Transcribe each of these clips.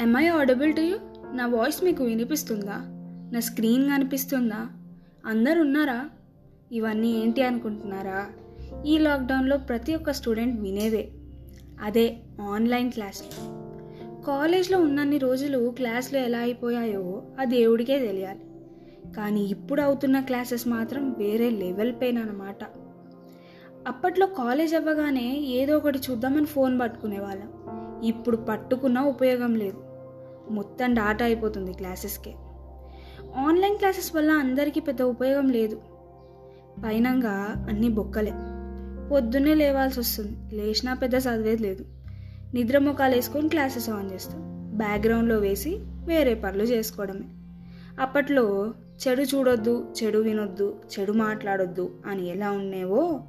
Am I audible to you నా voice మీకు వినిపిస్తుందా? నా స్క్రీన్ కనిపిస్తుందా అందరు ఉన్నారా? ఇవన్నీ ఏంటి అనుకుంటున్నారా? ఈ లాక్డౌన్లో ప్రతి ఒక్క స్టూడెంట్ వినేదే. అదే ఆన్లైన్ క్లాసులు కాలేజ్లో ఉన్నన్ని రోజులు క్లాసులు ఎలా అయిపోయాయో ఆ దేవుడికే తెలియాలి. కానీ ఇప్పుడు అవుతున్న క్లాసెస్ మాత్రం వేరే లెవెల్ పైన అనమాట అప్పట్లో కాలేజ్ అవ్వగానే ఏదో ఒకటి చూద్దామని ఫోన్ పట్టుకునేవాళ్ళం. ఇప్పుడు పట్టుకున్నా ఉపయోగం లేదు. మొత్తం డాటా అయిపోతుంది క్లాసెస్కే ఆన్లైన్ క్లాసెస్ వల్ల అందరికీ పెద్ద ఉపయోగం లేదు. పైనంగా అన్నీ బొక్కలే. పొద్దున్నే లేవాల్సి వస్తుంది. లేచినా పెద్ద చదివేది లేదు. నిద్ర ముఖాలు వేసుకొని క్లాసెస్ ఆన్ చేస్తాం. బ్యాక్గ్రౌండ్లో వేసి వేరే పనులు చేసుకోవడమే. అప్పట్లో చెడు చూడొద్దు చెడు వినొద్దు చెడు మాట్లాడొద్దు అని ఎలా ఉండేవో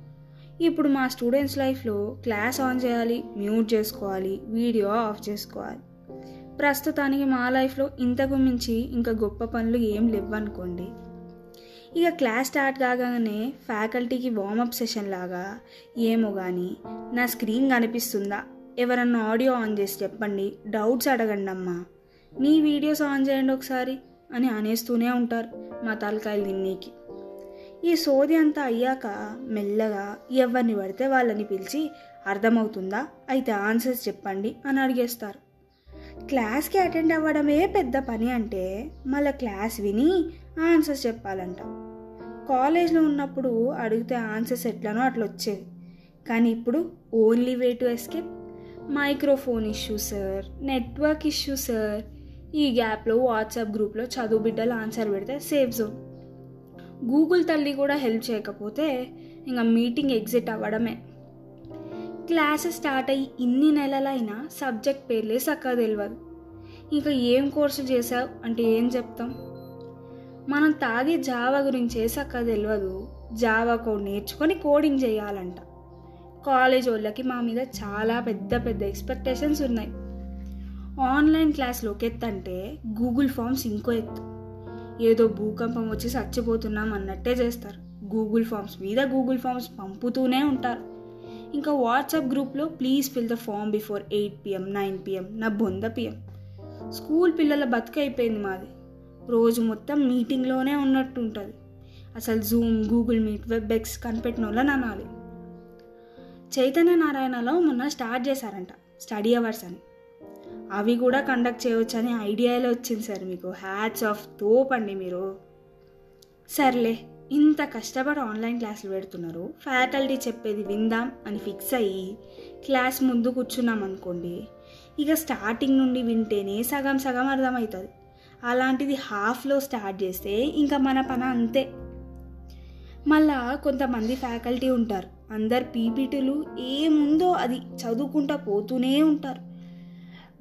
ఇప్పుడు మా స్టూడెంట్స్ లైఫ్లో క్లాస్ ఆన్ చేయాలి మ్యూట్ చేసుకోవాలి వీడియో ఆఫ్ చేసుకోవాలి. ప్రస్తుతానికి మా లైఫ్లో ఇంతకు మించి ఇంకా గొప్ప పనులు ఏం లేవనుకోండి. ఇక క్లాస్ స్టార్ట్ కాగానే ఫ్యాకల్టీకి వార్మప్ సెషన్ లాగా ఏమో కానీ నా స్క్రీన్ కనిపిస్తుందా? ఎవరన్నా ఆడియో ఆన్ చేసి చెప్పండి డౌట్స్ అడగండి అమ్మా నీ వీడియోస్ ఆన్ చేయండి ఒకసారి అని అనేస్తూనే ఉంటారు మా తలకాయలు తిన్నీకి ఈ సోది అంతా అయ్యాక మెల్లగా ఎవరిని పడితే వాళ్ళని పిలిచి అర్థమవుతుందా? అయితే ఆన్సర్స్ చెప్పండి అని అడిగేస్తారు. క్లాస్కి అటెండ్ అవ్వడమే పెద్ద పని అంటే మళ్ళీ క్లాస్ విని ఆన్సర్స్ చెప్పాలంట. కాలేజ్లో ఉన్నప్పుడు అడిగితే ఆన్సర్స్ ఎట్లనో అట్లా వచ్చేది కానీ ఇప్పుడు only way to escape. Microphone issue sir network issue sir. ఈ గ్యాప్లో వాట్సాప్ గ్రూప్లో చదువు బిడ్డలు ఆన్సర్ పెడితే సేఫ్ జోన్. గూగుల్ తల్లి కూడా హెల్ప్ చేయకపోతే ఇంకా మీటింగ్ ఎగ్జిట్ అవ్వడమే. క్లాసెస్ స్టార్ట్ అయ్యి ఇన్ని నెలలైనా సబ్జెక్ట్ పేర్లే చక్కగా తెలియదు ఇంకా ఏం కోర్సు చేసావు అంటే ఏం చెప్తాం? మనం తాగే జావా గురించే చక్కగా తెలియదు జావా కోడ్ నేర్చుకొని కోడింగ్ చేయాలంట. కాలేజ్ వాళ్ళకి మా మీద చాలా పెద్ద పెద్ద ఎక్స్పెక్టేషన్స్ ఉన్నాయి. ఆన్లైన్ క్లాస్లోకి ఎత్తంటే గూగుల్ ఫామ్స్ ఇంకో ఎత్తు. ఏదో భూకంపం వచ్చి చచ్చిపోతున్నాం అన్నట్టే చేస్తారు. గూగుల్ ఫామ్స్ మీద గూగుల్ ఫామ్స్ పంపుతూనే ఉంటారు. ఇంకా వాట్సాప్ గ్రూప్లో please fill the form before eight PM nine PM నా బొంద పిఎం. స్కూల్ పిల్లల బతుకైపోయింది మాది. రోజు మొత్తం మీటింగ్లోనే ఉన్నట్టు ఉంటుంది అసలు జూమ్ గూగుల్ మీట్ వెబ్ఎక్స్ కనిపెట్టిన వాళ్ళని అనాలి చైతన్య నారాయణలో మొన్న స్టార్ట్ చేశారంట స్టడీ అవర్స్ అని. అవి కూడా కండక్ట్ చేయవచ్చు అని ఐడియాలో వచ్చింది సార్ మీకు. హ్యాట్స్ ఆఫ్ తోపండి మీరు. సర్లే. ఇంత కష్టపడి ఆన్లైన్ క్లాసులు పెడుతున్నారు? ఫ్యాకల్టీ చెప్పేది విందాం అని ఫిక్స్ అయ్యి క్లాస్ ముందు కూర్చున్నాం అనుకోండి ఇక స్టార్టింగ్ నుండి వింటేనే సగం సగం అర్థమవుతుంది. అలాంటిది హాఫ్లో స్టార్ట్ చేస్తే ఇంకా మన పని అంతే. మళ్ళా కొంతమంది ఫ్యాకల్టీ ఉంటారు. అందరు పీపీటీలు ఏముందో అది చదువుకుంటా పోతూనే ఉంటారు.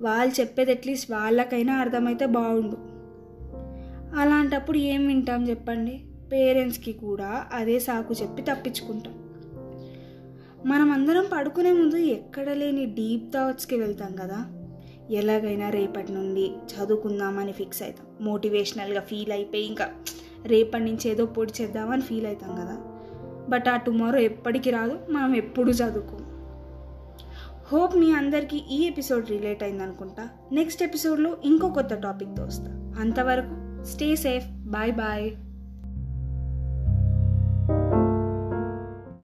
వాళ్ళు చెప్పేది అట్లీస్ట్ వాళ్ళకైనా అర్థమైతే బాగుండు. అలాంటప్పుడు ఏం వింటాం చెప్పండి? పేరెంట్స్కి కూడా అదే సాకు చెప్పి తప్పించుకుంటాం. మనం అందరం పడుకునే ముందు ఎక్కడ లేని డీప్ థాట్స్కి వెళ్తాం కదా. ఎలాగైనా రేపటి నుండి చదువుకుందామని ఫిక్స్ అవుతాం మోటివేషనల్గా ఫీల్ అయిపోయి ఇంకా రేపటి నుంచి ఏదో పొడి చేద్దామని ఫీల్ అవుతాం కదా. బట్ ఆ టుమారో ఎప్పటికి రాదు మనం ఎప్పుడు చదువుకోం. హోప్ మీ అందరికీ ఈ ఎపిసోడ్ రిలేట్ అయింది అనుకుంటా. నెక్స్ట్ ఎపిసోడ్లో ఇంకో కొత్త టాపిక్తో వస్తా. అంతవరకు స్టే సేఫ్ బాయ్ బాయ్.